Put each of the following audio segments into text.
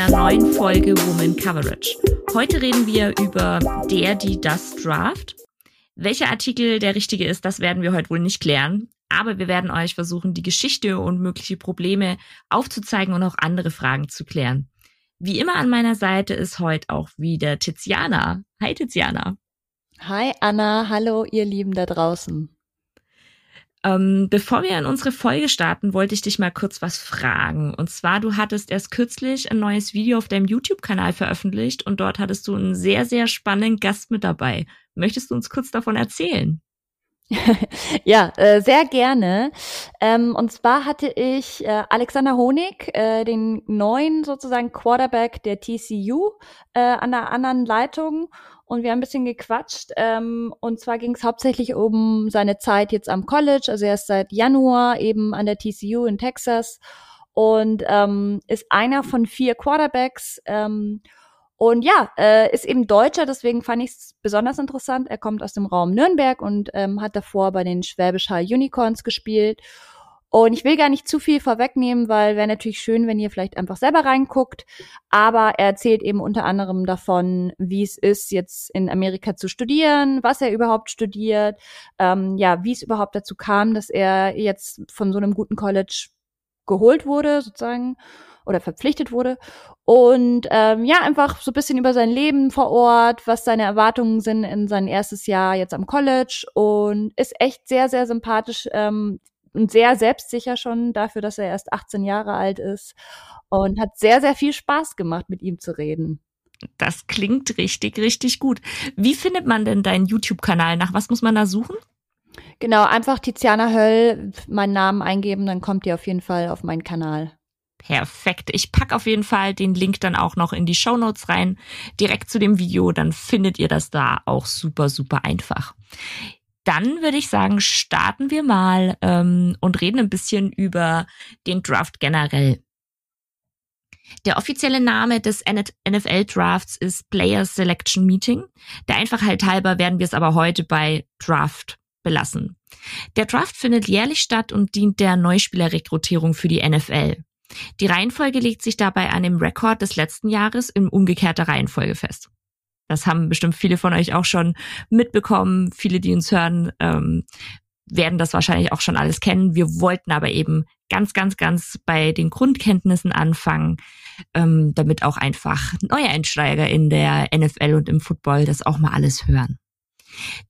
einer neuen Folge Woman Coverage. Heute reden wir über der, die, das Draft. Welcher Artikel der richtige ist, das werden wir heute wohl nicht klären. Aber wir werden euch versuchen, die Geschichte und mögliche Probleme aufzuzeigen und auch andere Fragen zu klären. Wie immer an meiner Seite ist heute auch wieder Tiziana. Hi Tiziana. Hi Anna, hallo ihr Lieben da draußen. Ähm, bevor wir in unsere Folge starten, wollte ich dich mal kurz was fragen. Und zwar, du hattest erst kürzlich ein neues Video auf deinem YouTube-Kanal veröffentlicht und dort hattest du einen sehr, sehr spannenden Gast mit dabei. Möchtest du uns kurz davon erzählen? ja, äh, sehr gerne. Ähm, und zwar hatte ich äh, Alexander Honig, äh, den neuen sozusagen Quarterback der TCU, äh, an der anderen Leitung und wir haben ein bisschen gequatscht. Ähm, und zwar ging es hauptsächlich um seine Zeit jetzt am College. Also er ist seit Januar eben an der TCU in Texas und ähm, ist einer von vier Quarterbacks. Ähm, und ja, äh, ist eben Deutscher, deswegen fand ich es besonders interessant. Er kommt aus dem Raum Nürnberg und ähm, hat davor bei den Schwäbisch Hall Unicorns gespielt und ich will gar nicht zu viel vorwegnehmen, weil wäre natürlich schön, wenn ihr vielleicht einfach selber reinguckt. Aber er erzählt eben unter anderem davon, wie es ist, jetzt in Amerika zu studieren, was er überhaupt studiert, ähm, ja, wie es überhaupt dazu kam, dass er jetzt von so einem guten College geholt wurde, sozusagen, oder verpflichtet wurde. Und ähm, ja, einfach so ein bisschen über sein Leben vor Ort, was seine Erwartungen sind in sein erstes Jahr jetzt am College und ist echt sehr, sehr sympathisch. Ähm, und sehr selbstsicher schon dafür, dass er erst 18 Jahre alt ist und hat sehr, sehr viel Spaß gemacht, mit ihm zu reden. Das klingt richtig, richtig gut. Wie findet man denn deinen YouTube-Kanal? Nach was muss man da suchen? Genau, einfach Tiziana Höll meinen Namen eingeben, dann kommt ihr auf jeden Fall auf meinen Kanal. Perfekt. Ich pack auf jeden Fall den Link dann auch noch in die Show Notes rein, direkt zu dem Video, dann findet ihr das da auch super, super einfach dann würde ich sagen, starten wir mal ähm, und reden ein bisschen über den Draft generell. Der offizielle Name des NFL Drafts ist Player Selection Meeting. Der Einfachheit halber werden wir es aber heute bei Draft belassen. Der Draft findet jährlich statt und dient der Neuspielerrekrutierung für die NFL. Die Reihenfolge legt sich dabei an dem Rekord des letzten Jahres in umgekehrter Reihenfolge fest. Das haben bestimmt viele von euch auch schon mitbekommen. Viele, die uns hören, ähm, werden das wahrscheinlich auch schon alles kennen. Wir wollten aber eben ganz, ganz, ganz bei den Grundkenntnissen anfangen, ähm, damit auch einfach neue Einsteiger in der NFL und im Football das auch mal alles hören.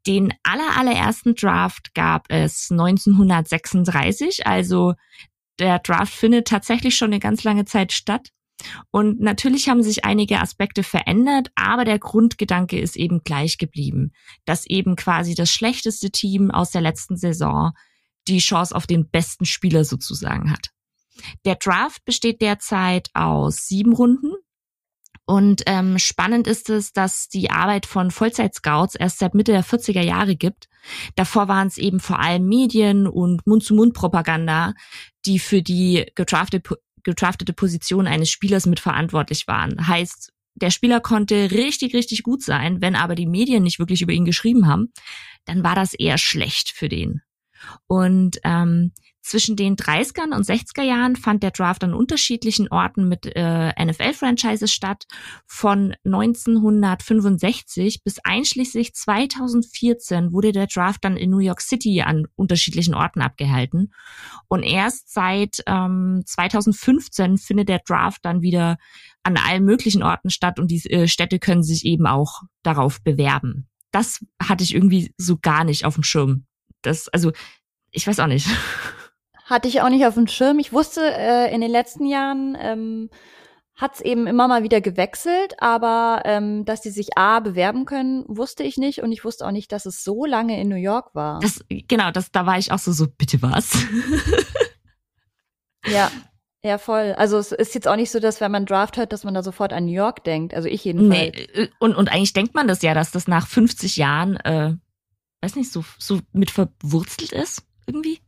Den aller, allerersten Draft gab es 1936, also der Draft findet tatsächlich schon eine ganz lange Zeit statt. Und natürlich haben sich einige Aspekte verändert, aber der Grundgedanke ist eben gleich geblieben, dass eben quasi das schlechteste Team aus der letzten Saison die Chance auf den besten Spieler sozusagen hat. Der Draft besteht derzeit aus sieben Runden. Und ähm, spannend ist es, dass die Arbeit von Vollzeit-Scouts erst seit Mitte der 40er Jahre gibt. Davor waren es eben vor allem Medien und Mund-zu-Mund-Propaganda, die für die gedraftete gedraftete Position eines Spielers mitverantwortlich waren. Heißt, der Spieler konnte richtig, richtig gut sein, wenn aber die Medien nicht wirklich über ihn geschrieben haben, dann war das eher schlecht für den. Und ähm, zwischen den 30er und 60er Jahren fand der Draft an unterschiedlichen Orten mit äh, NFL-Franchises statt. Von 1965 bis einschließlich 2014 wurde der Draft dann in New York City an unterschiedlichen Orten abgehalten. Und erst seit ähm, 2015 findet der Draft dann wieder an allen möglichen Orten statt und die äh, Städte können sich eben auch darauf bewerben. Das hatte ich irgendwie so gar nicht auf dem Schirm. Das, also, ich weiß auch nicht. Hatte ich auch nicht auf dem Schirm. Ich wusste, äh, in den letzten Jahren ähm, hat es eben immer mal wieder gewechselt, aber ähm, dass die sich A bewerben können, wusste ich nicht und ich wusste auch nicht, dass es so lange in New York war. Das, genau, das, da war ich auch so, so, bitte was? ja, ja, voll. Also es ist jetzt auch nicht so, dass wenn man Draft hört, dass man da sofort an New York denkt. Also ich jedenfalls. Nee, äh, und, und eigentlich denkt man das ja, dass das nach 50 Jahren, äh, weiß nicht, so, so mit verwurzelt ist, irgendwie.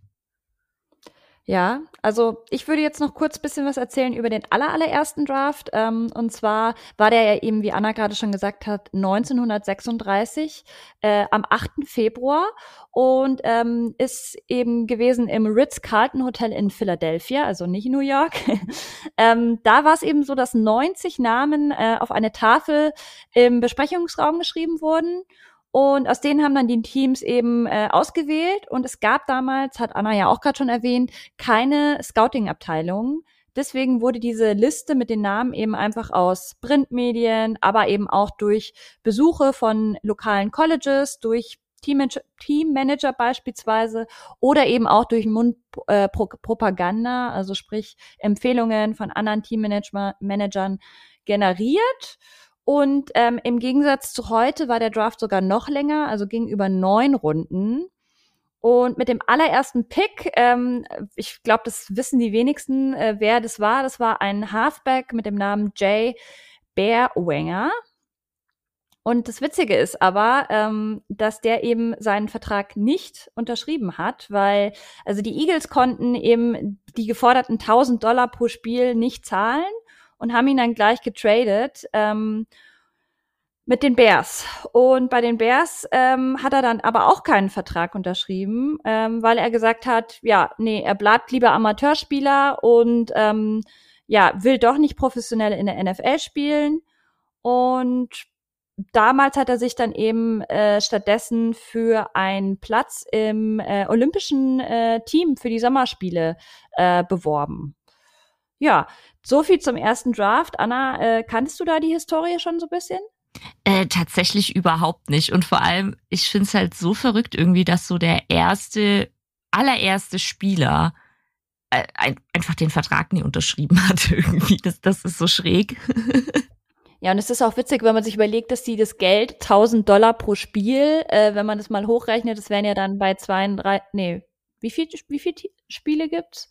Ja, also ich würde jetzt noch kurz bisschen was erzählen über den allerallerersten Draft. Ähm, und zwar war der ja eben, wie Anna gerade schon gesagt hat, 1936 äh, am 8. Februar und ähm, ist eben gewesen im Ritz-Carlton Hotel in Philadelphia, also nicht New York. ähm, da war es eben so, dass 90 Namen äh, auf eine Tafel im Besprechungsraum geschrieben wurden. Und aus denen haben dann die Teams eben äh, ausgewählt. Und es gab damals, hat Anna ja auch gerade schon erwähnt, keine Scouting-Abteilung. Deswegen wurde diese Liste mit den Namen eben einfach aus Printmedien, aber eben auch durch Besuche von lokalen Colleges, durch Teammanager beispielsweise oder eben auch durch Mundpropaganda, äh, also sprich Empfehlungen von anderen Teammanagern generiert. Und ähm, im Gegensatz zu heute war der Draft sogar noch länger, also ging über neun Runden. Und mit dem allerersten Pick, ähm, ich glaube, das wissen die wenigsten, äh, wer das war. Das war ein Halfback mit dem Namen Jay Bearwanger. Und das Witzige ist aber, ähm, dass der eben seinen Vertrag nicht unterschrieben hat, weil also die Eagles konnten eben die geforderten 1000 Dollar pro Spiel nicht zahlen und haben ihn dann gleich getradet. Ähm, mit den Bears. Und bei den Bears ähm, hat er dann aber auch keinen Vertrag unterschrieben, ähm, weil er gesagt hat, ja, nee, er bleibt lieber Amateurspieler und ähm, ja, will doch nicht professionell in der NFL spielen. Und damals hat er sich dann eben äh, stattdessen für einen Platz im äh, olympischen äh, Team für die Sommerspiele äh, beworben. Ja, so viel zum ersten Draft. Anna, äh, kanntest du da die Historie schon so ein bisschen? Äh, tatsächlich überhaupt nicht. Und vor allem, ich finde es halt so verrückt irgendwie, dass so der erste, allererste Spieler äh, ein, einfach den Vertrag nie unterschrieben hat. Irgendwie, das, das ist so schräg. Ja, und es ist auch witzig, wenn man sich überlegt, dass die das Geld 1000 Dollar pro Spiel, äh, wenn man das mal hochrechnet, das wären ja dann bei zwei, drei, nee, wie viel, wie viel Spiele gibt's?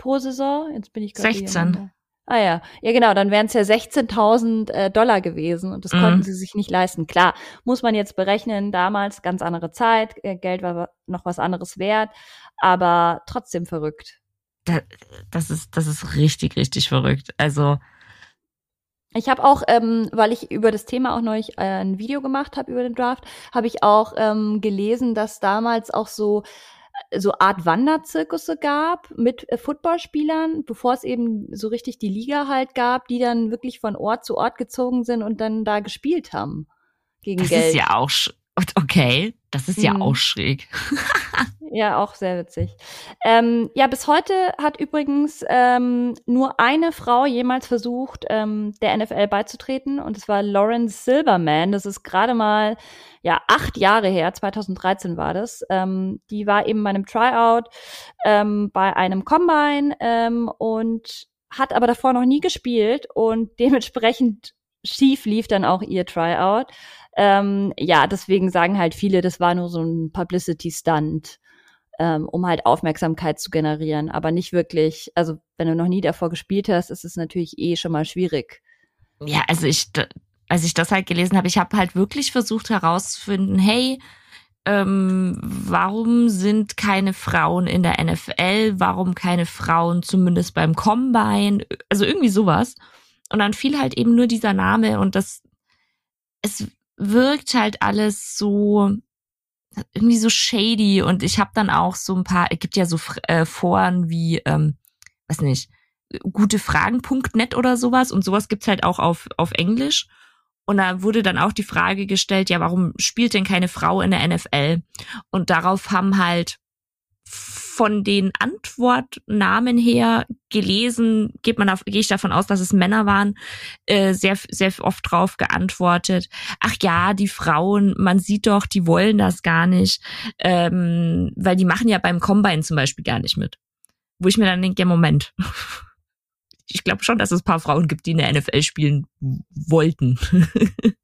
Pro Saison? Jetzt bin ich gerade 16. Ah ja, ja genau, dann wären es ja 16.000 äh, Dollar gewesen und das mhm. konnten sie sich nicht leisten. Klar, muss man jetzt berechnen, damals ganz andere Zeit, äh, Geld war noch was anderes wert, aber trotzdem verrückt. Das, das ist, das ist richtig, richtig verrückt. Also ich habe auch, ähm, weil ich über das Thema auch neulich äh, ein Video gemacht habe über den Draft, habe ich auch ähm, gelesen, dass damals auch so so Art Wanderzirkusse gab mit äh, Footballspielern, bevor es eben so richtig die Liga halt gab, die dann wirklich von Ort zu Ort gezogen sind und dann da gespielt haben gegen das Geld. Das ist ja auch okay, das ist ja hm. auch schräg. Ja, auch sehr witzig. Ähm, ja, bis heute hat übrigens ähm, nur eine Frau jemals versucht, ähm, der NFL beizutreten und es war Lauren Silverman. Das ist gerade mal ja acht Jahre her, 2013 war das. Ähm, die war eben bei einem Tryout ähm, bei einem Combine ähm, und hat aber davor noch nie gespielt und dementsprechend schief lief dann auch ihr Tryout. Ähm, ja, deswegen sagen halt viele, das war nur so ein Publicity-Stunt ähm, um halt Aufmerksamkeit zu generieren, aber nicht wirklich, also wenn du noch nie davor gespielt hast, ist es natürlich eh schon mal schwierig. Ja, also ich, als ich das halt gelesen habe, ich habe halt wirklich versucht herauszufinden, hey, ähm, warum sind keine Frauen in der NFL? Warum keine Frauen zumindest beim Combine? Also irgendwie sowas. Und dann fiel halt eben nur dieser Name und das, es wirkt halt alles so, irgendwie so shady und ich habe dann auch so ein paar, es gibt ja so äh, Foren wie, ähm, weiß nicht, gutefragen.net oder sowas und sowas gibt's halt auch auf, auf Englisch. Und da wurde dann auch die Frage gestellt, ja, warum spielt denn keine Frau in der NFL? Und darauf haben halt von den Antwortnamen her gelesen, geht man auf, gehe ich davon aus, dass es Männer waren, äh, sehr, sehr oft drauf geantwortet. Ach ja, die Frauen, man sieht doch, die wollen das gar nicht, ähm, weil die machen ja beim Combine zum Beispiel gar nicht mit. Wo ich mir dann denke, ja, Moment. Ich glaube schon, dass es ein paar Frauen gibt, die in der NFL spielen wollten.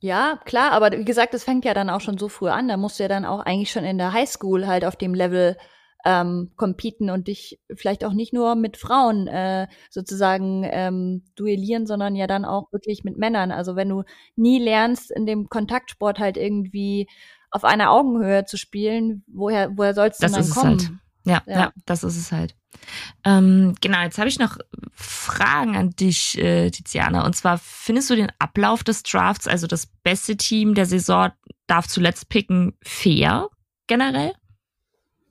Ja, klar, aber wie gesagt, das fängt ja dann auch schon so früh an. Da musst du ja dann auch eigentlich schon in der Highschool halt auf dem Level ähm, competen und dich vielleicht auch nicht nur mit Frauen äh, sozusagen ähm, duellieren, sondern ja dann auch wirklich mit Männern. Also wenn du nie lernst, in dem Kontaktsport halt irgendwie auf einer Augenhöhe zu spielen, woher, woher sollst du das dann kommen? Halt. Ja, ja, ja, das ist es halt. Ähm, genau, jetzt habe ich noch Fragen an dich, äh, Tiziana. Und zwar, findest du den Ablauf des Drafts, also das beste Team der Saison darf zuletzt picken, fair generell?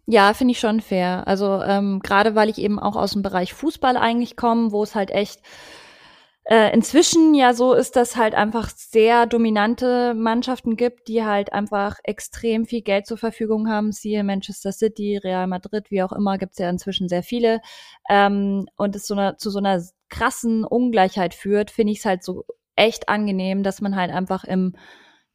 Ja, finde ich schon fair. Also ähm, gerade weil ich eben auch aus dem Bereich Fußball eigentlich komme, wo es halt echt äh, inzwischen ja so ist, dass halt einfach sehr dominante Mannschaften gibt, die halt einfach extrem viel Geld zur Verfügung haben. Siehe Manchester City, Real Madrid, wie auch immer, gibt's ja inzwischen sehr viele. Ähm, und es so eine, zu so einer krassen Ungleichheit führt, finde ich es halt so echt angenehm, dass man halt einfach im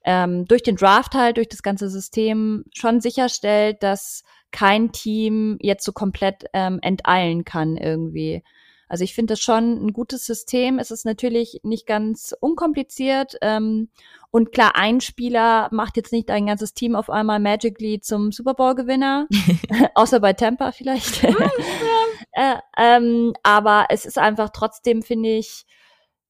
ähm, durch den Draft halt, durch das ganze System schon sicherstellt, dass kein Team jetzt so komplett ähm, enteilen kann irgendwie. Also ich finde das schon ein gutes System. Es ist natürlich nicht ganz unkompliziert. Ähm, und klar, ein Spieler macht jetzt nicht ein ganzes Team auf einmal magically zum Super Bowl-Gewinner, außer bei Tampa vielleicht. äh, ähm, aber es ist einfach trotzdem, finde ich,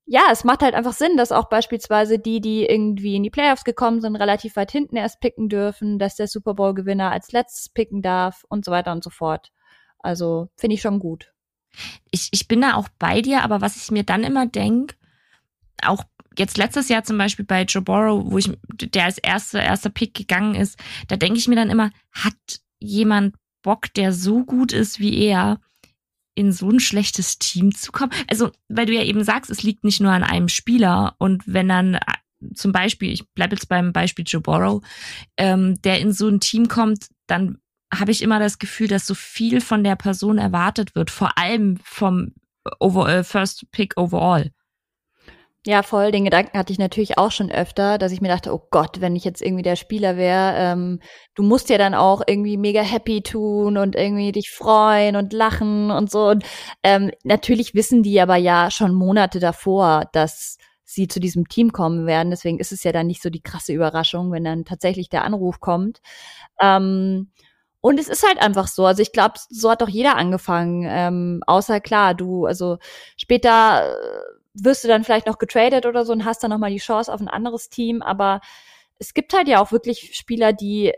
ja, es macht halt einfach Sinn, dass auch beispielsweise die, die irgendwie in die Playoffs gekommen sind, relativ weit hinten erst picken dürfen, dass der Super Bowl-Gewinner als letztes picken darf und so weiter und so fort. Also finde ich schon gut ich, ich bin da auch bei dir, aber was ich mir dann immer denke, auch jetzt letztes Jahr zum Beispiel bei Joe Borrow, wo ich, der als erster, erster Pick gegangen ist, da denke ich mir dann immer, hat jemand Bock, der so gut ist wie er, in so ein schlechtes Team zu kommen? Also, weil du ja eben sagst, es liegt nicht nur an einem Spieler und wenn dann äh, zum Beispiel, ich bleibe jetzt beim Beispiel Joe Borrow, ähm, der in so ein Team kommt, dann habe ich immer das Gefühl, dass so viel von der Person erwartet wird, vor allem vom over, äh, First Pick overall. Ja, voll. Den Gedanken hatte ich natürlich auch schon öfter, dass ich mir dachte, oh Gott, wenn ich jetzt irgendwie der Spieler wäre, ähm, du musst ja dann auch irgendwie mega happy tun und irgendwie dich freuen und lachen und so. Und ähm, natürlich wissen die aber ja schon Monate davor, dass sie zu diesem Team kommen werden. Deswegen ist es ja dann nicht so die krasse Überraschung, wenn dann tatsächlich der Anruf kommt. Ähm, und es ist halt einfach so. Also ich glaube, so hat doch jeder angefangen. Ähm, außer klar, du, also später äh, wirst du dann vielleicht noch getradet oder so und hast dann nochmal die Chance auf ein anderes Team. Aber es gibt halt ja auch wirklich Spieler, die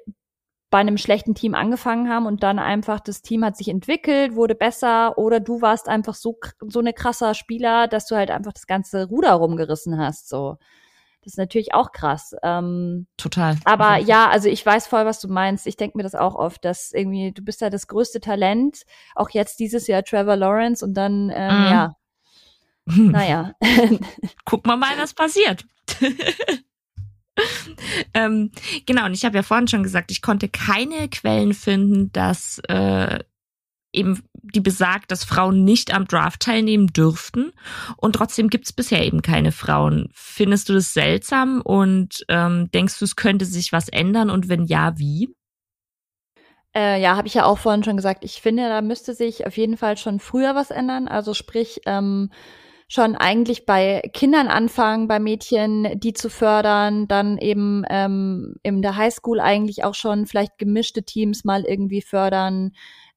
bei einem schlechten Team angefangen haben und dann einfach das Team hat sich entwickelt, wurde besser oder du warst einfach so so eine krasser Spieler, dass du halt einfach das ganze Ruder rumgerissen hast so. Das ist natürlich auch krass. Ähm, Total. Aber ja, also ich weiß voll, was du meinst. Ich denke mir das auch oft, dass irgendwie, du bist ja das größte Talent. Auch jetzt dieses Jahr Trevor Lawrence und dann, ähm, mhm. ja. Naja. Guck mal mal, was passiert. ähm, genau, und ich habe ja vorhin schon gesagt, ich konnte keine Quellen finden, dass äh, eben die besagt, dass Frauen nicht am Draft teilnehmen dürften. Und trotzdem gibt es bisher eben keine Frauen. Findest du das seltsam und ähm, denkst du, es könnte sich was ändern? Und wenn ja, wie? Äh, ja, habe ich ja auch vorhin schon gesagt. Ich finde, da müsste sich auf jeden Fall schon früher was ändern. Also sprich, ähm, schon eigentlich bei Kindern anfangen, bei Mädchen, die zu fördern, dann eben ähm, in der Highschool eigentlich auch schon vielleicht gemischte Teams mal irgendwie fördern,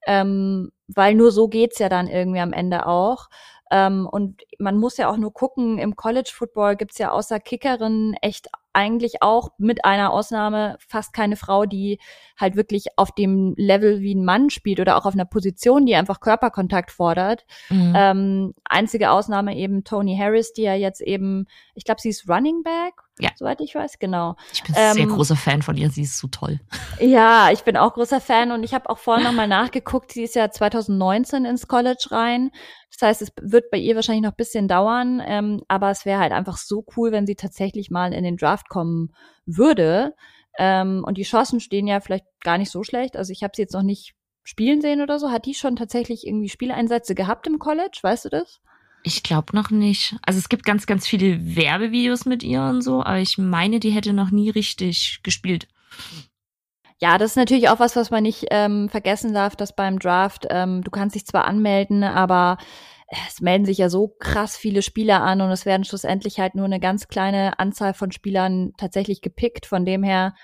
ähm, weil nur so geht's ja dann irgendwie am Ende auch. Ähm, und man muss ja auch nur gucken, im College Football gibt's ja außer Kickerin echt eigentlich auch mit einer Ausnahme fast keine Frau, die halt wirklich auf dem Level wie ein Mann spielt oder auch auf einer Position, die einfach Körperkontakt fordert. Mhm. Ähm, einzige Ausnahme eben Tony Harris, die ja jetzt eben, ich glaube, sie ist Running Back, ja. soweit ich weiß, genau. Ich bin ähm, sehr großer Fan von ihr, sie ist so toll. Ja, ich bin auch großer Fan und ich habe auch vorhin nochmal nachgeguckt, sie ist ja 2019 ins College rein. Das heißt, es wird bei ihr wahrscheinlich noch ein bisschen dauern, ähm, aber es wäre halt einfach so cool, wenn sie tatsächlich mal in den Draft kommen würde. Ähm, und die Chancen stehen ja vielleicht gar nicht so schlecht. Also ich habe sie jetzt noch nicht spielen sehen oder so. Hat die schon tatsächlich irgendwie Spieleinsätze gehabt im College? Weißt du das? Ich glaube noch nicht. Also es gibt ganz, ganz viele Werbevideos mit ihr und so, aber ich meine, die hätte noch nie richtig gespielt. Ja, das ist natürlich auch was, was man nicht ähm, vergessen darf, dass beim Draft, ähm, du kannst dich zwar anmelden, aber es melden sich ja so krass viele Spieler an und es werden schlussendlich halt nur eine ganz kleine Anzahl von Spielern tatsächlich gepickt. Von dem her,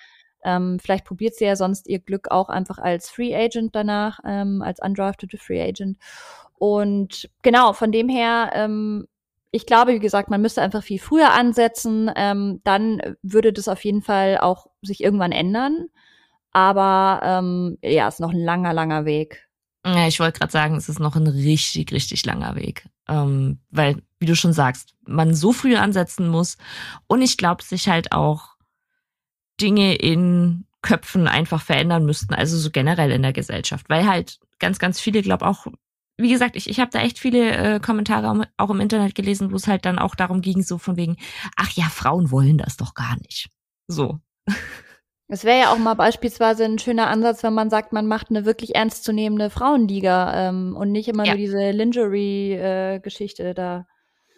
ähm, vielleicht probiert sie ja sonst ihr Glück auch einfach als Free Agent danach, ähm, als undrafted Free Agent. Und genau, von dem her, ähm, ich glaube, wie gesagt, man müsste einfach viel früher ansetzen. Ähm, dann würde das auf jeden Fall auch sich irgendwann ändern. Aber ähm, ja, ist noch ein langer, langer Weg. Ja, ich wollte gerade sagen, es ist noch ein richtig, richtig langer Weg. Ähm, weil, wie du schon sagst, man so früh ansetzen muss. Und ich glaube, sich halt auch Dinge in Köpfen einfach verändern müssten, also so generell in der Gesellschaft. Weil halt ganz, ganz viele, glaube auch, wie gesagt, ich, ich habe da echt viele äh, Kommentare auch im Internet gelesen, wo es halt dann auch darum ging, so von wegen, ach ja, Frauen wollen das doch gar nicht. So. Es wäre ja auch mal beispielsweise ein schöner Ansatz, wenn man sagt, man macht eine wirklich ernstzunehmende Frauenliga ähm, und nicht immer ja. nur diese Lingerie-Geschichte äh, da.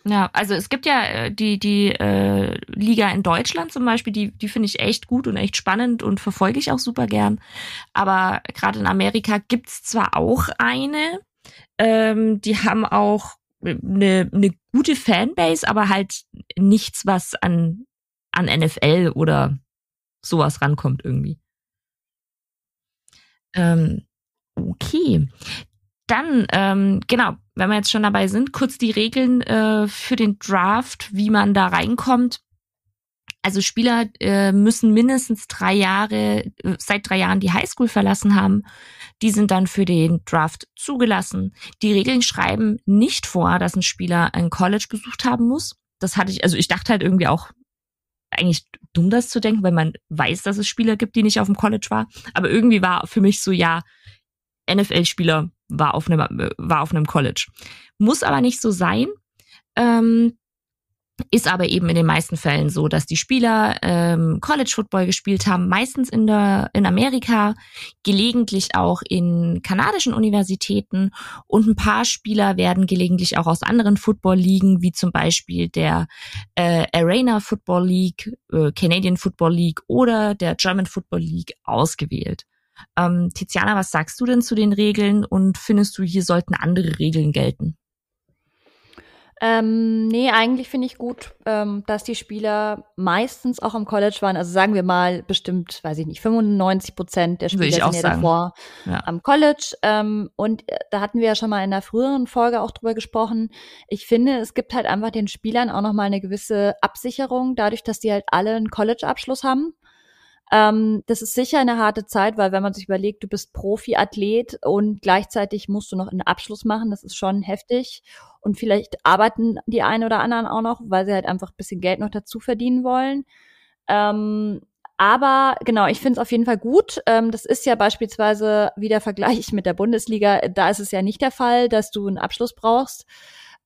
Ja, also es gibt ja äh, die die äh, Liga in Deutschland zum Beispiel, die die finde ich echt gut und echt spannend und verfolge ich auch super gern. Aber gerade in Amerika gibt's zwar auch eine, ähm, die haben auch eine, eine gute Fanbase, aber halt nichts, was an an NFL oder sowas rankommt irgendwie. Ähm, okay. Dann, ähm, genau, wenn wir jetzt schon dabei sind, kurz die Regeln äh, für den Draft, wie man da reinkommt. Also Spieler äh, müssen mindestens drei Jahre, äh, seit drei Jahren die Highschool verlassen haben. Die sind dann für den Draft zugelassen. Die Regeln schreiben nicht vor, dass ein Spieler ein College besucht haben muss. Das hatte ich, also ich dachte halt irgendwie auch, eigentlich dumm, das zu denken, weil man weiß, dass es Spieler gibt, die nicht auf dem College waren. Aber irgendwie war für mich so, ja, NFL-Spieler war auf einem, war auf einem College. Muss aber nicht so sein. Ähm, ist aber eben in den meisten Fällen so, dass die Spieler ähm, College Football gespielt haben, meistens in der in Amerika, gelegentlich auch in kanadischen Universitäten und ein paar Spieler werden gelegentlich auch aus anderen Football Ligen, wie zum Beispiel der äh, Arena Football League, äh, Canadian Football League oder der German Football League ausgewählt. Ähm, Tiziana, was sagst du denn zu den Regeln und findest du, hier sollten andere Regeln gelten? Ähm, nee, eigentlich finde ich gut, ähm, dass die Spieler meistens auch am College waren. Also sagen wir mal bestimmt, weiß ich nicht, 95 Prozent der Spieler sind ja davor ja. am College. Ähm, und äh, da hatten wir ja schon mal in einer früheren Folge auch drüber gesprochen. Ich finde, es gibt halt einfach den Spielern auch noch mal eine gewisse Absicherung, dadurch, dass die halt alle einen College-Abschluss haben. Ähm, das ist sicher eine harte Zeit, weil wenn man sich überlegt, du bist Profi-Athlet und gleichzeitig musst du noch einen Abschluss machen, das ist schon heftig. Und vielleicht arbeiten die einen oder anderen auch noch, weil sie halt einfach ein bisschen Geld noch dazu verdienen wollen. Ähm, aber genau, ich finde es auf jeden Fall gut. Ähm, das ist ja beispielsweise wieder Vergleich mit der Bundesliga. Da ist es ja nicht der Fall, dass du einen Abschluss brauchst.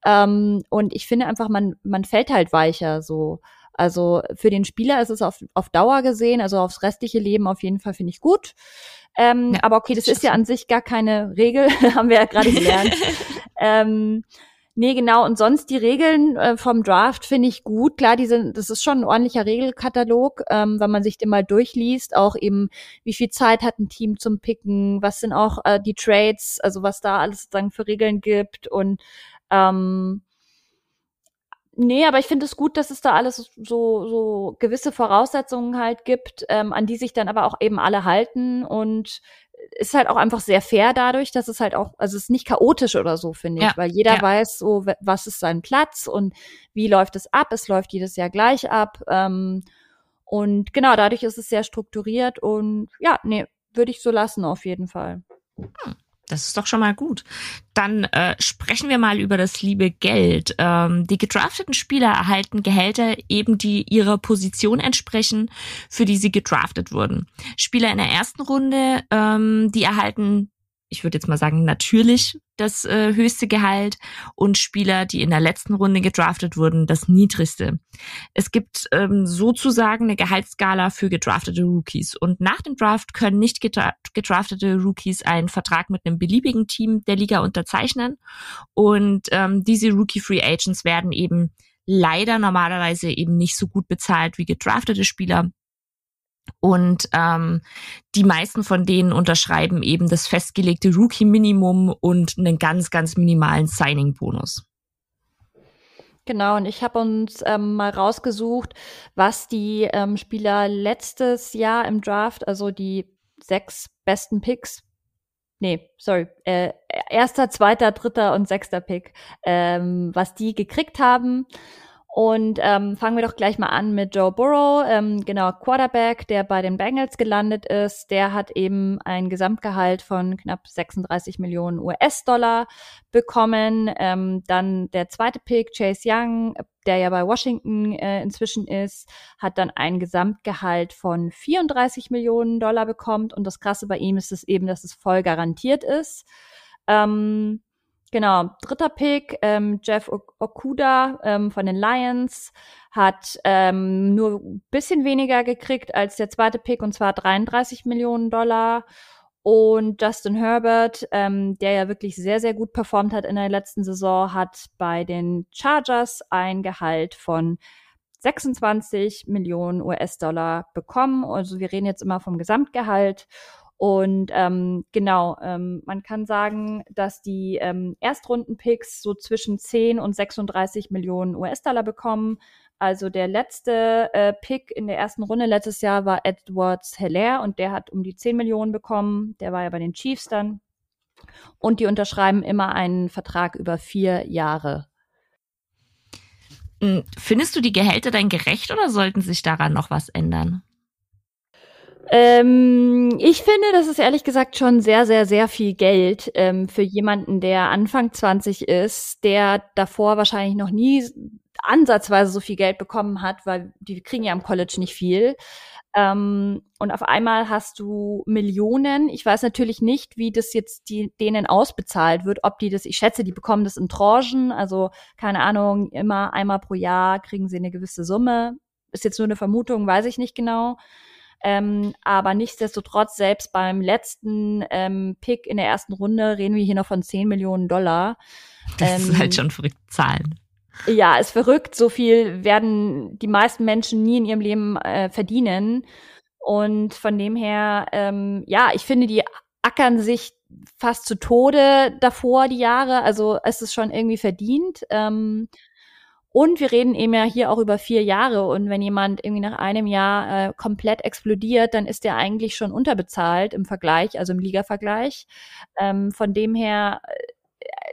Ähm, und ich finde einfach, man, man fällt halt weicher so. Also für den Spieler ist es auf, auf Dauer gesehen, also aufs restliche Leben auf jeden Fall finde ich gut. Ähm, ja, aber okay, das ist ja an sich gar keine Regel, haben wir ja gerade gelernt. ähm, nee, genau. Und sonst die Regeln äh, vom Draft finde ich gut. Klar, die sind, das ist schon ein ordentlicher Regelkatalog, ähm, wenn man sich den mal durchliest. Auch eben, wie viel Zeit hat ein Team zum Picken, was sind auch äh, die Trades, also was da alles sozusagen für Regeln gibt und ähm, Nee, aber ich finde es gut, dass es da alles so, so gewisse Voraussetzungen halt gibt, ähm, an die sich dann aber auch eben alle halten und ist halt auch einfach sehr fair dadurch, dass es halt auch, also es ist nicht chaotisch oder so, finde ich, ja, weil jeder ja. weiß so, was ist sein Platz und wie läuft es ab. Es läuft jedes Jahr gleich ab. Ähm, und genau, dadurch ist es sehr strukturiert und ja, nee, würde ich so lassen auf jeden Fall. Hm. Das ist doch schon mal gut. Dann äh, sprechen wir mal über das liebe Geld. Ähm, die gedrafteten Spieler erhalten Gehälter eben, die ihrer Position entsprechen, für die sie gedraftet wurden. Spieler in der ersten Runde, ähm, die erhalten ich würde jetzt mal sagen, natürlich das äh, höchste Gehalt und Spieler, die in der letzten Runde gedraftet wurden, das niedrigste. Es gibt ähm, sozusagen eine Gehaltsskala für gedraftete Rookies und nach dem Draft können nicht gedra gedraftete Rookies einen Vertrag mit einem beliebigen Team der Liga unterzeichnen und ähm, diese Rookie Free Agents werden eben leider normalerweise eben nicht so gut bezahlt wie gedraftete Spieler und ähm, die meisten von denen unterschreiben eben das festgelegte Rookie-Minimum und einen ganz, ganz minimalen Signing-Bonus. Genau, und ich habe uns ähm, mal rausgesucht, was die ähm, Spieler letztes Jahr im Draft, also die sechs besten Picks, nee, sorry, äh, erster, zweiter, dritter und sechster Pick, ähm, was die gekriegt haben. Und ähm, fangen wir doch gleich mal an mit Joe Burrow, ähm, genau Quarterback, der bei den Bengals gelandet ist. Der hat eben ein Gesamtgehalt von knapp 36 Millionen US-Dollar bekommen. Ähm, dann der zweite Pick, Chase Young, der ja bei Washington äh, inzwischen ist, hat dann ein Gesamtgehalt von 34 Millionen Dollar bekommt. Und das Krasse bei ihm ist es eben, dass es voll garantiert ist. Ähm, Genau, dritter Pick, ähm, Jeff Okuda ähm, von den Lions hat ähm, nur ein bisschen weniger gekriegt als der zweite Pick und zwar 33 Millionen Dollar. Und Justin Herbert, ähm, der ja wirklich sehr, sehr gut performt hat in der letzten Saison, hat bei den Chargers ein Gehalt von 26 Millionen US-Dollar bekommen. Also wir reden jetzt immer vom Gesamtgehalt. Und ähm, genau, ähm, man kann sagen, dass die ähm, Erstrunden-Picks so zwischen 10 und 36 Millionen US-Dollar bekommen. Also der letzte äh, Pick in der ersten Runde letztes Jahr war Edwards Heller und der hat um die 10 Millionen bekommen. Der war ja bei den Chiefs dann. Und die unterschreiben immer einen Vertrag über vier Jahre. Hm, findest du die Gehälter denn gerecht oder sollten sich daran noch was ändern? Ähm, ich finde, das ist ehrlich gesagt schon sehr, sehr, sehr viel Geld ähm, für jemanden, der Anfang 20 ist, der davor wahrscheinlich noch nie ansatzweise so viel Geld bekommen hat, weil die kriegen ja am College nicht viel. Ähm, und auf einmal hast du Millionen. Ich weiß natürlich nicht, wie das jetzt die, denen ausbezahlt wird, ob die das, ich schätze, die bekommen das in Tranchen, also keine Ahnung, immer einmal pro Jahr kriegen sie eine gewisse Summe. Ist jetzt nur eine Vermutung, weiß ich nicht genau. Ähm, aber nichtsdestotrotz, selbst beim letzten ähm, Pick in der ersten Runde reden wir hier noch von 10 Millionen Dollar. Das ähm, ist halt schon verrückt Zahlen. Ja, ist verrückt. So viel werden die meisten Menschen nie in ihrem Leben äh, verdienen. Und von dem her, ähm, ja, ich finde, die ackern sich fast zu Tode davor, die Jahre. Also es ist schon irgendwie verdient. Ähm, und wir reden eben ja hier auch über vier Jahre. Und wenn jemand irgendwie nach einem Jahr äh, komplett explodiert, dann ist der eigentlich schon unterbezahlt im Vergleich, also im Liga-Vergleich. Ähm, von dem her,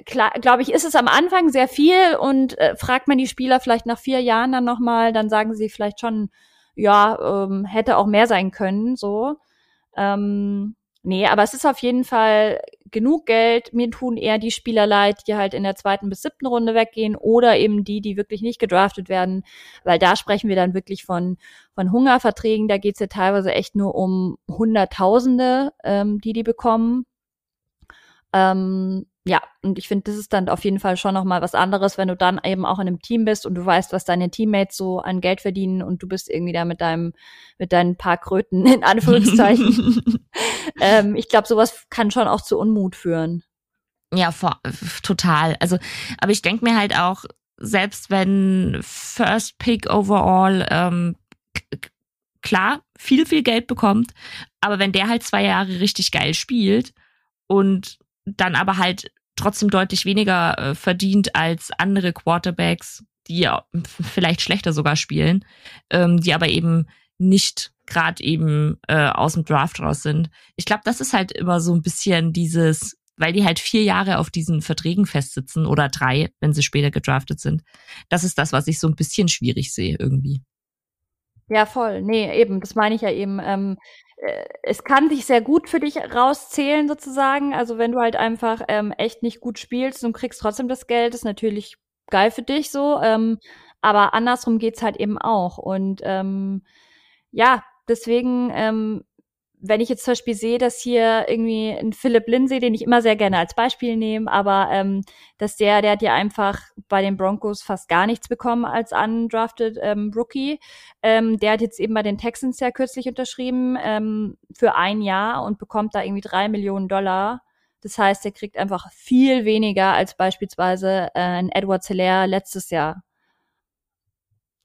äh, glaube ich, ist es am Anfang sehr viel und äh, fragt man die Spieler vielleicht nach vier Jahren dann nochmal, dann sagen sie vielleicht schon, ja, ähm, hätte auch mehr sein können, so. Ähm, nee, aber es ist auf jeden Fall genug Geld. Mir tun eher die Spieler leid, die halt in der zweiten bis siebten Runde weggehen oder eben die, die wirklich nicht gedraftet werden, weil da sprechen wir dann wirklich von, von Hungerverträgen. Da geht's ja teilweise echt nur um Hunderttausende, ähm, die die bekommen. Ähm, ja, und ich finde, das ist dann auf jeden Fall schon nochmal was anderes, wenn du dann eben auch in einem Team bist und du weißt, was deine Teammates so an Geld verdienen und du bist irgendwie da mit deinem, mit deinen paar Kröten in Anführungszeichen. ähm, ich glaube, sowas kann schon auch zu Unmut führen. Ja, vor, total. Also, aber ich denke mir halt auch, selbst wenn First Pick overall ähm, klar viel, viel Geld bekommt, aber wenn der halt zwei Jahre richtig geil spielt und dann aber halt trotzdem deutlich weniger äh, verdient als andere Quarterbacks, die ja vielleicht schlechter sogar spielen, ähm, die aber eben nicht gerade eben äh, aus dem Draft raus sind. Ich glaube, das ist halt immer so ein bisschen dieses, weil die halt vier Jahre auf diesen Verträgen festsitzen oder drei, wenn sie später gedraftet sind. Das ist das, was ich so ein bisschen schwierig sehe irgendwie. Ja, voll. Nee, eben, das meine ich ja eben. Ähm, äh, es kann sich sehr gut für dich rauszählen, sozusagen. Also wenn du halt einfach ähm, echt nicht gut spielst und kriegst trotzdem das Geld, ist natürlich geil für dich so. Ähm, aber andersrum geht's halt eben auch. Und ähm, ja, deswegen ähm, wenn ich jetzt zum Beispiel sehe, dass hier irgendwie ein Philipp Lindsay, den ich immer sehr gerne als Beispiel nehme, aber ähm, dass der, der hat ja einfach bei den Broncos fast gar nichts bekommen als undrafted ähm, Rookie. Ähm, der hat jetzt eben bei den Texans ja kürzlich unterschrieben ähm, für ein Jahr und bekommt da irgendwie drei Millionen Dollar. Das heißt, er kriegt einfach viel weniger als beispielsweise äh, ein Edward Zeller letztes Jahr.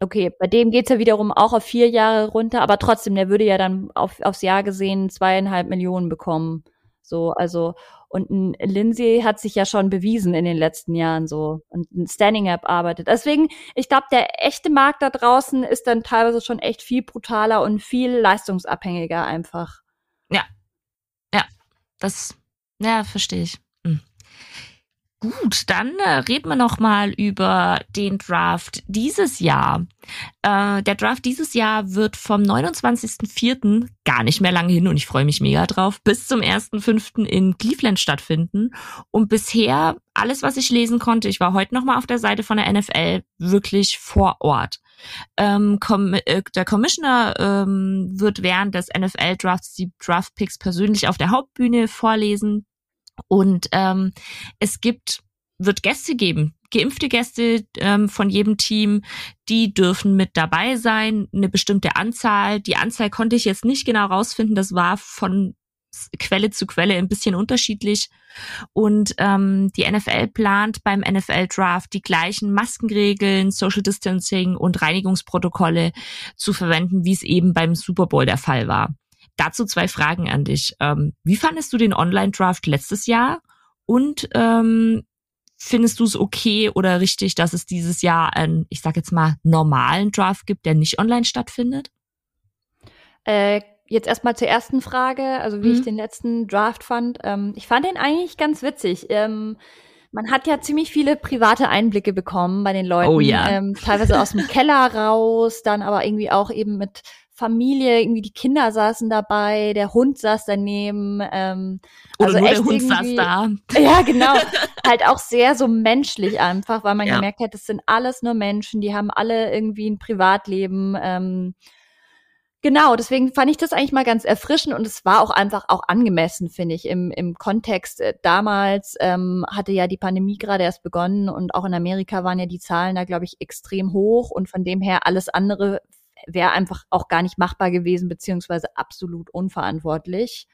Okay, bei dem geht's ja wiederum auch auf vier Jahre runter, aber trotzdem, der würde ja dann auf, aufs Jahr gesehen zweieinhalb Millionen bekommen. So, also, und ein Lindsay hat sich ja schon bewiesen in den letzten Jahren so und ein Standing Up arbeitet. Deswegen, ich glaube, der echte Markt da draußen ist dann teilweise schon echt viel brutaler und viel leistungsabhängiger einfach. Ja. Ja. Das, ja, verstehe ich. Hm. Gut, dann äh, reden wir noch mal über den Draft dieses Jahr. Äh, der Draft dieses Jahr wird vom 29.04. gar nicht mehr lange hin und ich freue mich mega drauf, bis zum 1.05. in Cleveland stattfinden. Und bisher alles, was ich lesen konnte, ich war heute noch mal auf der Seite von der NFL, wirklich vor Ort. Ähm, äh, der Commissioner ähm, wird während des NFL-Drafts die Draft-Picks persönlich auf der Hauptbühne vorlesen. Und ähm, es gibt, wird Gäste geben, geimpfte Gäste ähm, von jedem Team, die dürfen mit dabei sein, eine bestimmte Anzahl. Die Anzahl konnte ich jetzt nicht genau rausfinden, das war von Quelle zu Quelle ein bisschen unterschiedlich. Und ähm, die NFL plant beim NFL Draft die gleichen Maskenregeln, Social Distancing und Reinigungsprotokolle zu verwenden, wie es eben beim Super Bowl der Fall war. Dazu zwei Fragen an dich. Ähm, wie fandest du den Online-Draft letztes Jahr? Und ähm, findest du es okay oder richtig, dass es dieses Jahr einen, ich sag jetzt mal, normalen Draft gibt, der nicht online stattfindet? Äh, jetzt erstmal zur ersten Frage, also wie mhm. ich den letzten Draft fand. Ähm, ich fand den eigentlich ganz witzig. Ähm, man hat ja ziemlich viele private Einblicke bekommen bei den Leuten. Oh ja. Ähm, teilweise aus dem Keller raus, dann aber irgendwie auch eben mit Familie, irgendwie die Kinder saßen dabei, der Hund saß daneben. Ähm, Oder also nur der Hund saß da. Ja, genau. halt auch sehr so menschlich einfach, weil man ja. gemerkt hat, das sind alles nur Menschen, die haben alle irgendwie ein Privatleben. Ähm, Genau, deswegen fand ich das eigentlich mal ganz erfrischend und es war auch einfach auch angemessen, finde ich, im, im Kontext. Äh, damals ähm, hatte ja die Pandemie gerade erst begonnen und auch in Amerika waren ja die Zahlen da, glaube ich, extrem hoch und von dem her alles andere wäre einfach auch gar nicht machbar gewesen, beziehungsweise absolut unverantwortlich.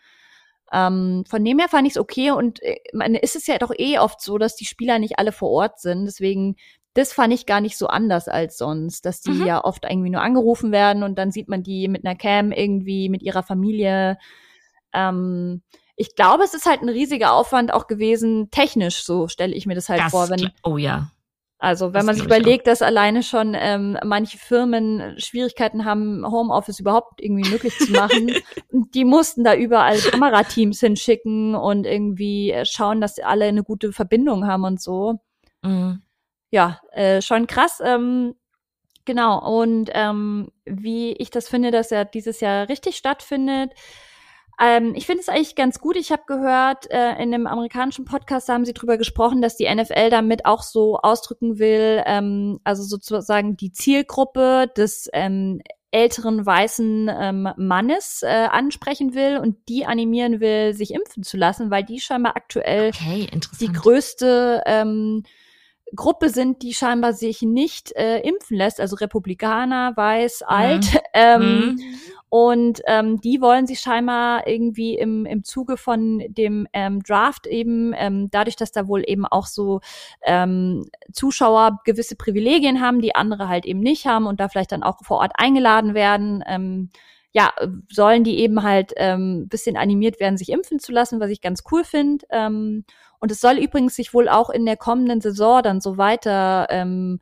Ähm, von dem her fand ich es okay und äh, meine, ist es ja doch eh oft so, dass die Spieler nicht alle vor Ort sind. Deswegen, das fand ich gar nicht so anders als sonst, dass die mhm. ja oft irgendwie nur angerufen werden und dann sieht man die mit einer Cam irgendwie, mit ihrer Familie. Ähm, ich glaube, es ist halt ein riesiger Aufwand auch gewesen, technisch, so stelle ich mir das halt das, vor. Wenn, oh ja. Also wenn das man sich überlegt, dass alleine schon ähm, manche Firmen Schwierigkeiten haben, Homeoffice überhaupt irgendwie möglich zu machen, die mussten da überall Kamerateams hinschicken und irgendwie schauen, dass alle eine gute Verbindung haben und so. Mhm. Ja, äh, schon krass. Ähm, genau. Und ähm, wie ich das finde, dass er dieses Jahr richtig stattfindet, ähm, ich finde es eigentlich ganz gut. Ich habe gehört, äh, in einem amerikanischen Podcast haben sie drüber gesprochen, dass die NFL damit auch so ausdrücken will, ähm, also sozusagen die Zielgruppe des ähm, älteren weißen ähm, Mannes äh, ansprechen will und die animieren will, sich impfen zu lassen, weil die scheinbar aktuell okay, die größte ähm, Gruppe sind, die scheinbar sich nicht äh, impfen lässt, also Republikaner, weiß, mhm. alt. Ähm, mhm. Und ähm, die wollen sich scheinbar irgendwie im, im Zuge von dem ähm, Draft eben, ähm, dadurch, dass da wohl eben auch so ähm, Zuschauer gewisse Privilegien haben, die andere halt eben nicht haben und da vielleicht dann auch vor Ort eingeladen werden, ähm, ja, sollen die eben halt ähm, bisschen animiert werden, sich impfen zu lassen, was ich ganz cool finde. Ähm, und es soll übrigens sich wohl auch in der kommenden Saison dann so weiter ähm,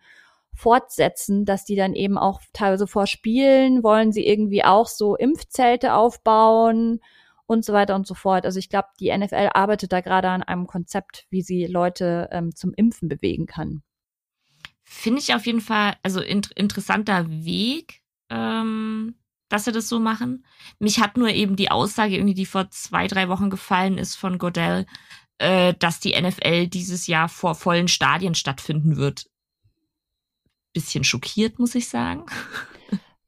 fortsetzen, dass die dann eben auch teilweise vor Spielen wollen sie irgendwie auch so Impfzelte aufbauen und so weiter und so fort. Also ich glaube, die NFL arbeitet da gerade an einem Konzept, wie sie Leute ähm, zum Impfen bewegen kann. Finde ich auf jeden Fall, also in, interessanter Weg, ähm, dass sie das so machen. Mich hat nur eben die Aussage irgendwie, die vor zwei, drei Wochen gefallen ist von Godell, äh, dass die NFL dieses Jahr vor vollen Stadien stattfinden wird bisschen schockiert, muss ich sagen.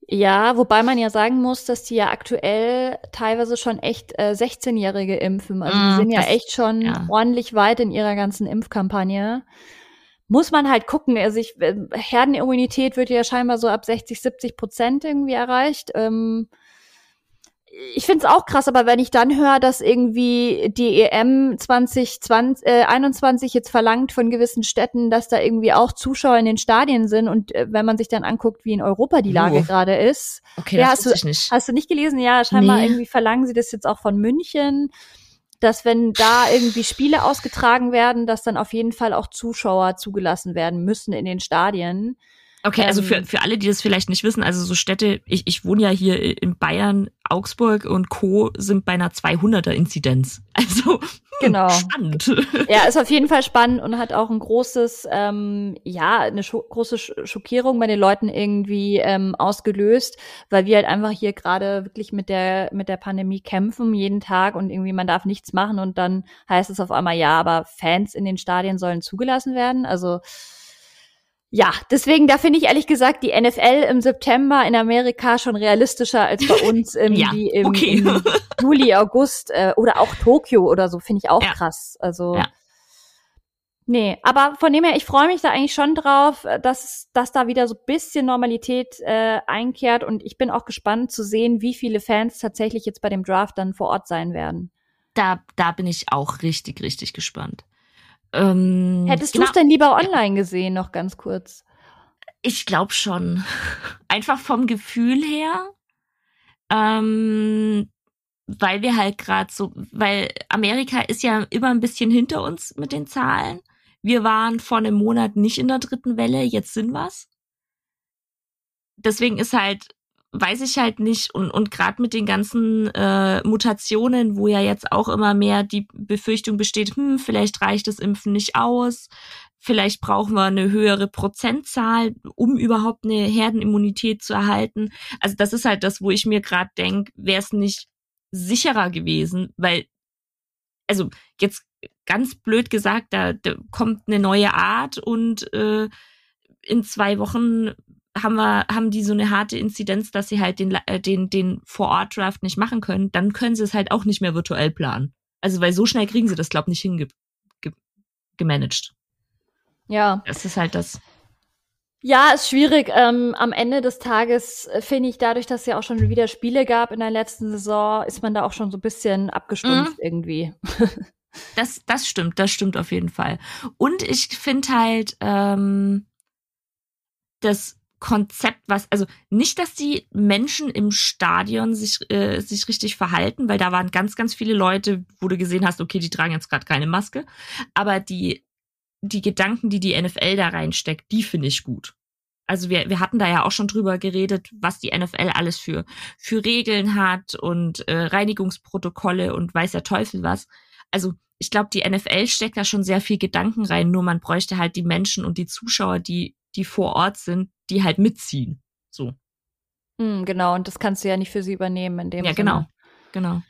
Ja, wobei man ja sagen muss, dass die ja aktuell teilweise schon echt äh, 16-Jährige impfen. Also die mm, sind ja das, echt schon ja. ordentlich weit in ihrer ganzen Impfkampagne. Muss man halt gucken. Also ich, äh, Herdenimmunität wird ja scheinbar so ab 60, 70 Prozent irgendwie erreicht. Ähm, ich finde es auch krass, aber wenn ich dann höre, dass irgendwie die EM 2020, äh, 21 jetzt verlangt von gewissen Städten, dass da irgendwie auch Zuschauer in den Stadien sind und äh, wenn man sich dann anguckt, wie in Europa die Lage oh. gerade ist. Okay, ja, das hast du, nicht. Hast du nicht gelesen? Ja, scheinbar nee. irgendwie verlangen sie das jetzt auch von München, dass wenn da irgendwie Spiele ausgetragen werden, dass dann auf jeden Fall auch Zuschauer zugelassen werden müssen in den Stadien. Okay, also für, ähm. für alle, die das vielleicht nicht wissen, also so Städte, ich, ich wohne ja hier in Bayern, Augsburg und Co. sind bei einer 200er Inzidenz. Also Genau. Spannend. Ja, ist auf jeden Fall spannend und hat auch ein großes, ähm, ja, eine große Sch Schockierung bei den Leuten irgendwie ähm, ausgelöst, weil wir halt einfach hier gerade wirklich mit der mit der Pandemie kämpfen jeden Tag und irgendwie man darf nichts machen und dann heißt es auf einmal ja, aber Fans in den Stadien sollen zugelassen werden. Also ja, deswegen, da finde ich ehrlich gesagt die NFL im September in Amerika schon realistischer als bei uns im, Ja, im, okay. im Juli, August äh, oder auch Tokio oder so, finde ich auch Ja. krass. Also Ja. nee, aber von dem her, ich freue mich da eigentlich schon drauf, äh, dass, dass da wieder so ein bisschen Normalität äh, einkehrt und ich bin auch gespannt zu sehen, wie viele Fans tatsächlich jetzt bei dem Draft dann vor Ort sein werden. Da, da bin ich auch richtig, richtig gespannt. Ähm, Hättest du es denn lieber online gesehen, noch ganz kurz? Ich glaube schon. Einfach vom Gefühl her. Ähm, weil wir halt gerade so, weil Amerika ist ja immer ein bisschen hinter uns mit den Zahlen. Wir waren vor einem Monat nicht in der dritten Welle, jetzt sind wir's. Deswegen ist halt, weiß ich halt nicht, und, und gerade mit den ganzen äh, Mutationen, wo ja jetzt auch immer mehr die Befürchtung besteht, hm, vielleicht reicht das Impfen nicht aus, vielleicht brauchen wir eine höhere Prozentzahl, um überhaupt eine Herdenimmunität zu erhalten. Also das ist halt das, wo ich mir gerade denke, wäre es nicht sicherer gewesen, weil, also jetzt ganz blöd gesagt, da, da kommt eine neue Art und äh, in zwei Wochen haben wir haben die so eine harte Inzidenz, dass sie halt den äh, den den Vor-Ort Draft nicht machen können, dann können sie es halt auch nicht mehr virtuell planen. Also weil so schnell kriegen sie das glaub nicht hinge ge gemanagt. Ja. Das ist halt das. Ja, ist schwierig. Ähm, am Ende des Tages äh, finde ich, dadurch, dass es ja auch schon wieder Spiele gab in der letzten Saison, ist man da auch schon so ein bisschen abgestumpft irgendwie. Das, das stimmt, das stimmt auf jeden Fall. Und ich finde halt ähm, das Konzept, was, also nicht, dass die Menschen im Stadion sich, äh, sich richtig verhalten, weil da waren ganz, ganz viele Leute, wo du gesehen hast, okay, die tragen jetzt gerade keine Maske, aber die, die Gedanken, die die NFL da reinsteckt, die finde ich gut. Also wir, wir hatten da ja auch schon drüber geredet, was die NFL alles für, für Regeln hat und äh, Reinigungsprotokolle und weiß der Teufel was. Also ich glaube, die NFL steckt da schon sehr viel Gedanken rein, nur man bräuchte halt die Menschen und die Zuschauer, die, die vor Ort sind, die halt mitziehen. So. Hm, genau, und das kannst du ja nicht für sie übernehmen in dem Ja, Sinne. genau. Genau.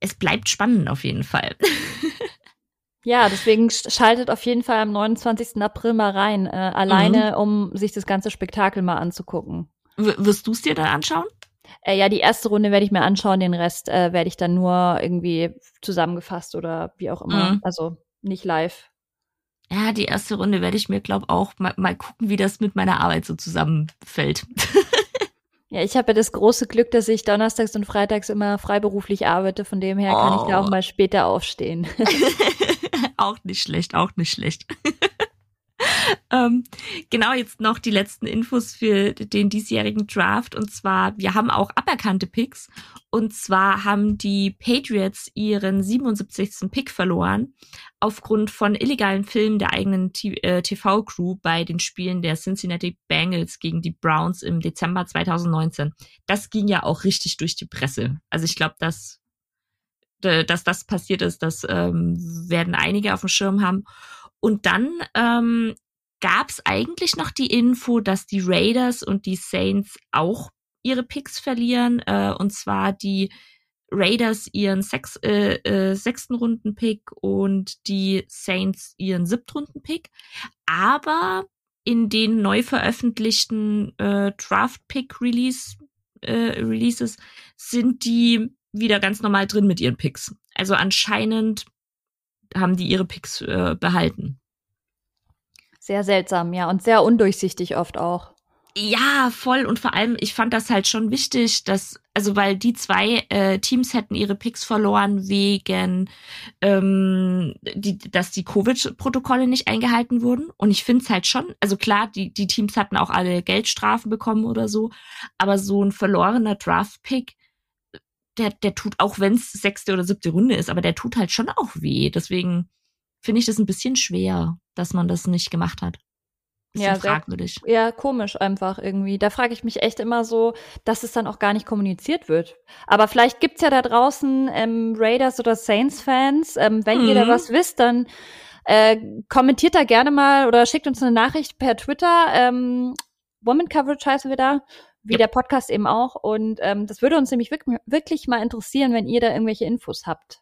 Es bleibt spannend auf jeden Fall. Ja, deswegen sch- schaltet auf jeden Fall am 29. April mal rein, äh, alleine, um sich das ganze Spektakel mal anzugucken. W wirst du es dir dann anschauen? Äh, ja, die erste Runde werde ich mir anschauen, den Rest äh, werde ich dann nur irgendwie zusammengefasst oder wie auch immer. Mhm. Also nicht live. Ja, die erste Runde werde ich mir, glaube auch mal, mal gucken, wie das mit meiner Arbeit so zusammenfällt. Ja, ich habe ja das große Glück, dass ich donnerstags und freitags immer freiberuflich arbeite. Von dem her kann ich da Oh. auch mal später aufstehen. auch nicht schlecht, auch nicht schlecht. ähm, genau, jetzt noch die letzten Infos für den diesjährigen Draft. Und zwar, wir haben auch aberkannte Picks. Und zwar haben die Patriots ihren 77. Pick verloren aufgrund von illegalen Filmen der eigenen T- äh, TV-Crew bei den Spielen der Cincinnati Bengals gegen die Browns im Dezember 2019. Das ging ja auch richtig durch die Presse. Also ich glaube, dass dass das passiert ist, das ähm, werden einige auf dem Schirm haben. Und dann ähm, gab es eigentlich noch die Info, dass die Raiders und die Saints auch ihre Picks verlieren. Äh, und zwar die Raiders ihren sechs, äh, äh, sechsten Runden-Pick und die Saints ihren siebtrunden-Pick. Aber in den neu veröffentlichten äh, Draft-Pick-Release äh, Releases sind die wieder ganz normal drin mit ihren Picks. Also anscheinend haben die ihre Picks äh, behalten. Sehr seltsam, ja, und sehr undurchsichtig oft auch. Ja, voll. Und vor allem, ich fand das halt schon wichtig, dass, also weil die zwei äh, Teams hätten ihre Picks verloren wegen, ähm, die, dass die Covid-Protokolle nicht eingehalten wurden. Und ich finde es halt schon, also klar, die, die Teams hatten auch alle Geldstrafen bekommen oder so, aber so ein verlorener Draft-Pick, der, der tut, auch wenn es sechste oder siebte Runde ist, aber der tut halt schon auch weh. Deswegen finde ich das ein bisschen schwer, dass man das nicht gemacht hat. ja, fragwürdig. Sehr, ja, komisch einfach irgendwie. Da frage ich mich echt immer so, dass es dann auch gar nicht kommuniziert wird. Aber vielleicht gibt's ja da draußen ähm, Raiders oder Saints-Fans. Ähm, wenn mhm. ihr da mhm. was wisst, dann äh, kommentiert da gerne mal oder schickt uns eine Nachricht per Twitter. Ähm, Woman Coverage heißen wir da, wie ja. der Podcast eben auch. Und ähm, das würde uns nämlich wirklich, wirklich mal interessieren, wenn ihr da irgendwelche Infos habt.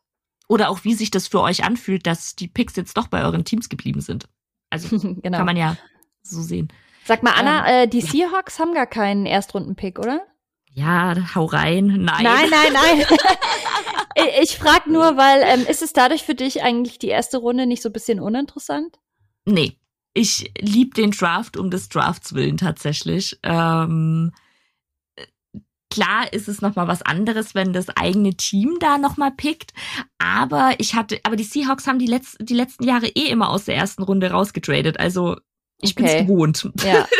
Oder auch wie sich das für euch anfühlt, dass die Picks jetzt doch bei euren Teams geblieben sind. Also genau. kann man ja so sehen. Sag mal, Anna, ähm, äh, die Seahawks haben gar keinen Erstrunden-Pick, oder? Ja, hau rein. Nein. Nein, nein, nein. ich frag nur, weil ähm, ist es dadurch für dich eigentlich die erste Runde nicht so ein bisschen uninteressant? Nee. Ich lieb den Draft um des Drafts willen tatsächlich. Ähm, klar ist es noch mal was anderes, wenn das eigene Team da noch mal pickt, aber ich hatte aber die Seahawks haben die, Letz-, die letzten Jahre eh immer aus der ersten Runde rausgetradet, also ich okay. bin's gewohnt. Ja.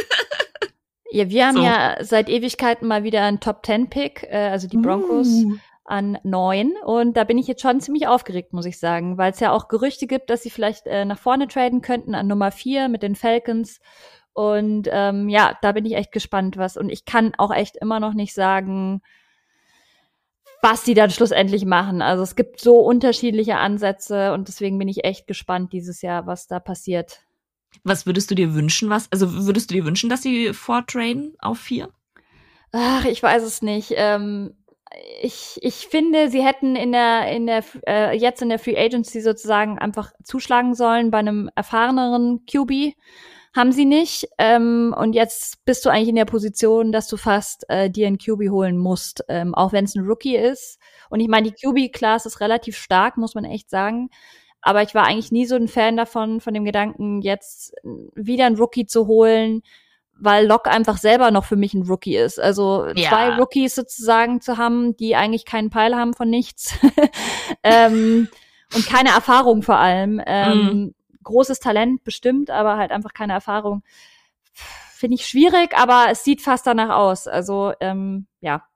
Ja, wir haben so. ja seit Ewigkeiten mal wieder einen Top Ten Pick, äh, also die Broncos uh. an neun. Und da bin ich jetzt schon ziemlich aufgeregt, muss ich sagen, weil es ja auch Gerüchte gibt, dass sie vielleicht äh, nach vorne traden könnten an Nummer vier mit den Falcons. Und ähm, ja, da bin ich echt gespannt, was. Und ich kann auch echt immer noch nicht sagen, was sie dann schlussendlich machen. Also es gibt so unterschiedliche Ansätze und deswegen bin ich echt gespannt dieses Jahr, was da passiert. Was würdest du dir wünschen, was? Also würdest du dir wünschen, dass sie vortraden auf vier? Ach, ich weiß es nicht. Ähm, ich, ich finde, sie hätten in der, in der, äh, jetzt in der Free Agency sozusagen einfach zuschlagen sollen bei einem erfahreneren QB. Haben sie nicht. Ähm, und jetzt bist du eigentlich in der Position, dass du fast äh, dir einen QB holen musst, ähm, auch wenn es ein Rookie ist. Und ich meine, die QB-Class ist relativ stark, muss man echt sagen. Aber ich war eigentlich nie so ein Fan davon, von dem Gedanken, jetzt wieder einen Rookie zu holen, weil Locke einfach selber noch für mich ein Rookie ist. Also ja. zwei Rookies sozusagen zu haben, die eigentlich keinen Peil haben von nichts ähm, und keine Erfahrung vor allem. Ähm, mhm. Großes Talent bestimmt, aber halt einfach keine Erfahrung. Finde ich schwierig, aber es sieht fast danach aus. Also ähm, ja,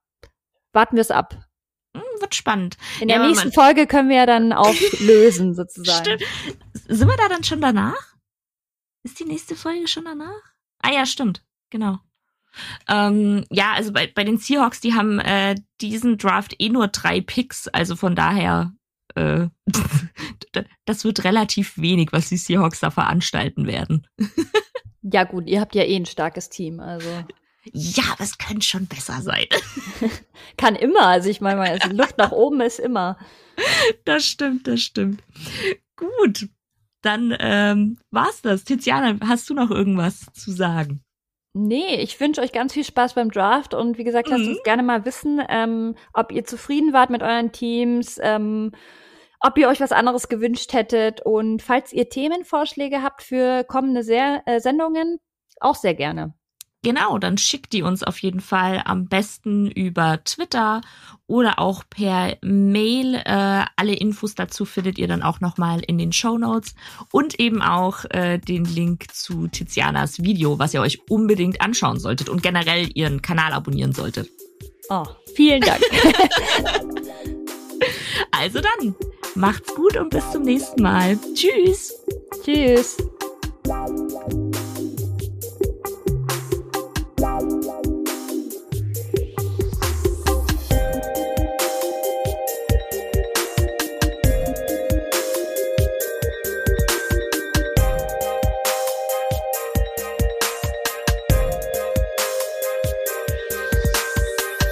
warten wir es ab. Hm, wird spannend. In der ja, nächsten Folge können wir ja dann auflösen, sozusagen. Stimmt. Sind wir da dann schon danach? Ist die nächste Folge schon danach? Ah ja, stimmt. Genau. Ähm, ja, also bei, bei den Seahawks, die haben äh, diesen Draft eh nur drei Picks, also von daher, äh, das wird relativ wenig, was die Seahawks da veranstalten werden. ja gut, ihr habt ja eh ein starkes Team, also. Ja, aber es könnte schon besser sein. Kann immer. Also ich meine, also Luft nach oben ist immer. Das stimmt, das stimmt. Gut, dann ähm, war's das. Tiziana, hast du noch irgendwas zu sagen? Nee, ich wünsche euch ganz viel Spaß beim Draft und wie gesagt, lasst mhm. uns gerne mal wissen, ähm, ob ihr zufrieden wart mit euren Teams, ähm, ob ihr euch was anderes gewünscht hättet und falls ihr Themenvorschläge habt für kommende Ser äh, Sendungen, auch sehr gerne. Genau, dann schickt die uns auf jeden Fall am besten über Twitter oder auch per Mail. Äh, alle Infos dazu findet ihr dann auch nochmal in den Show Notes und eben auch äh, den Link zu Tizianas Video, was ihr euch unbedingt anschauen solltet und generell ihren Kanal abonnieren solltet. Oh, vielen Dank. also dann, macht's gut und bis zum nächsten Mal. Tschüss. Tschüss.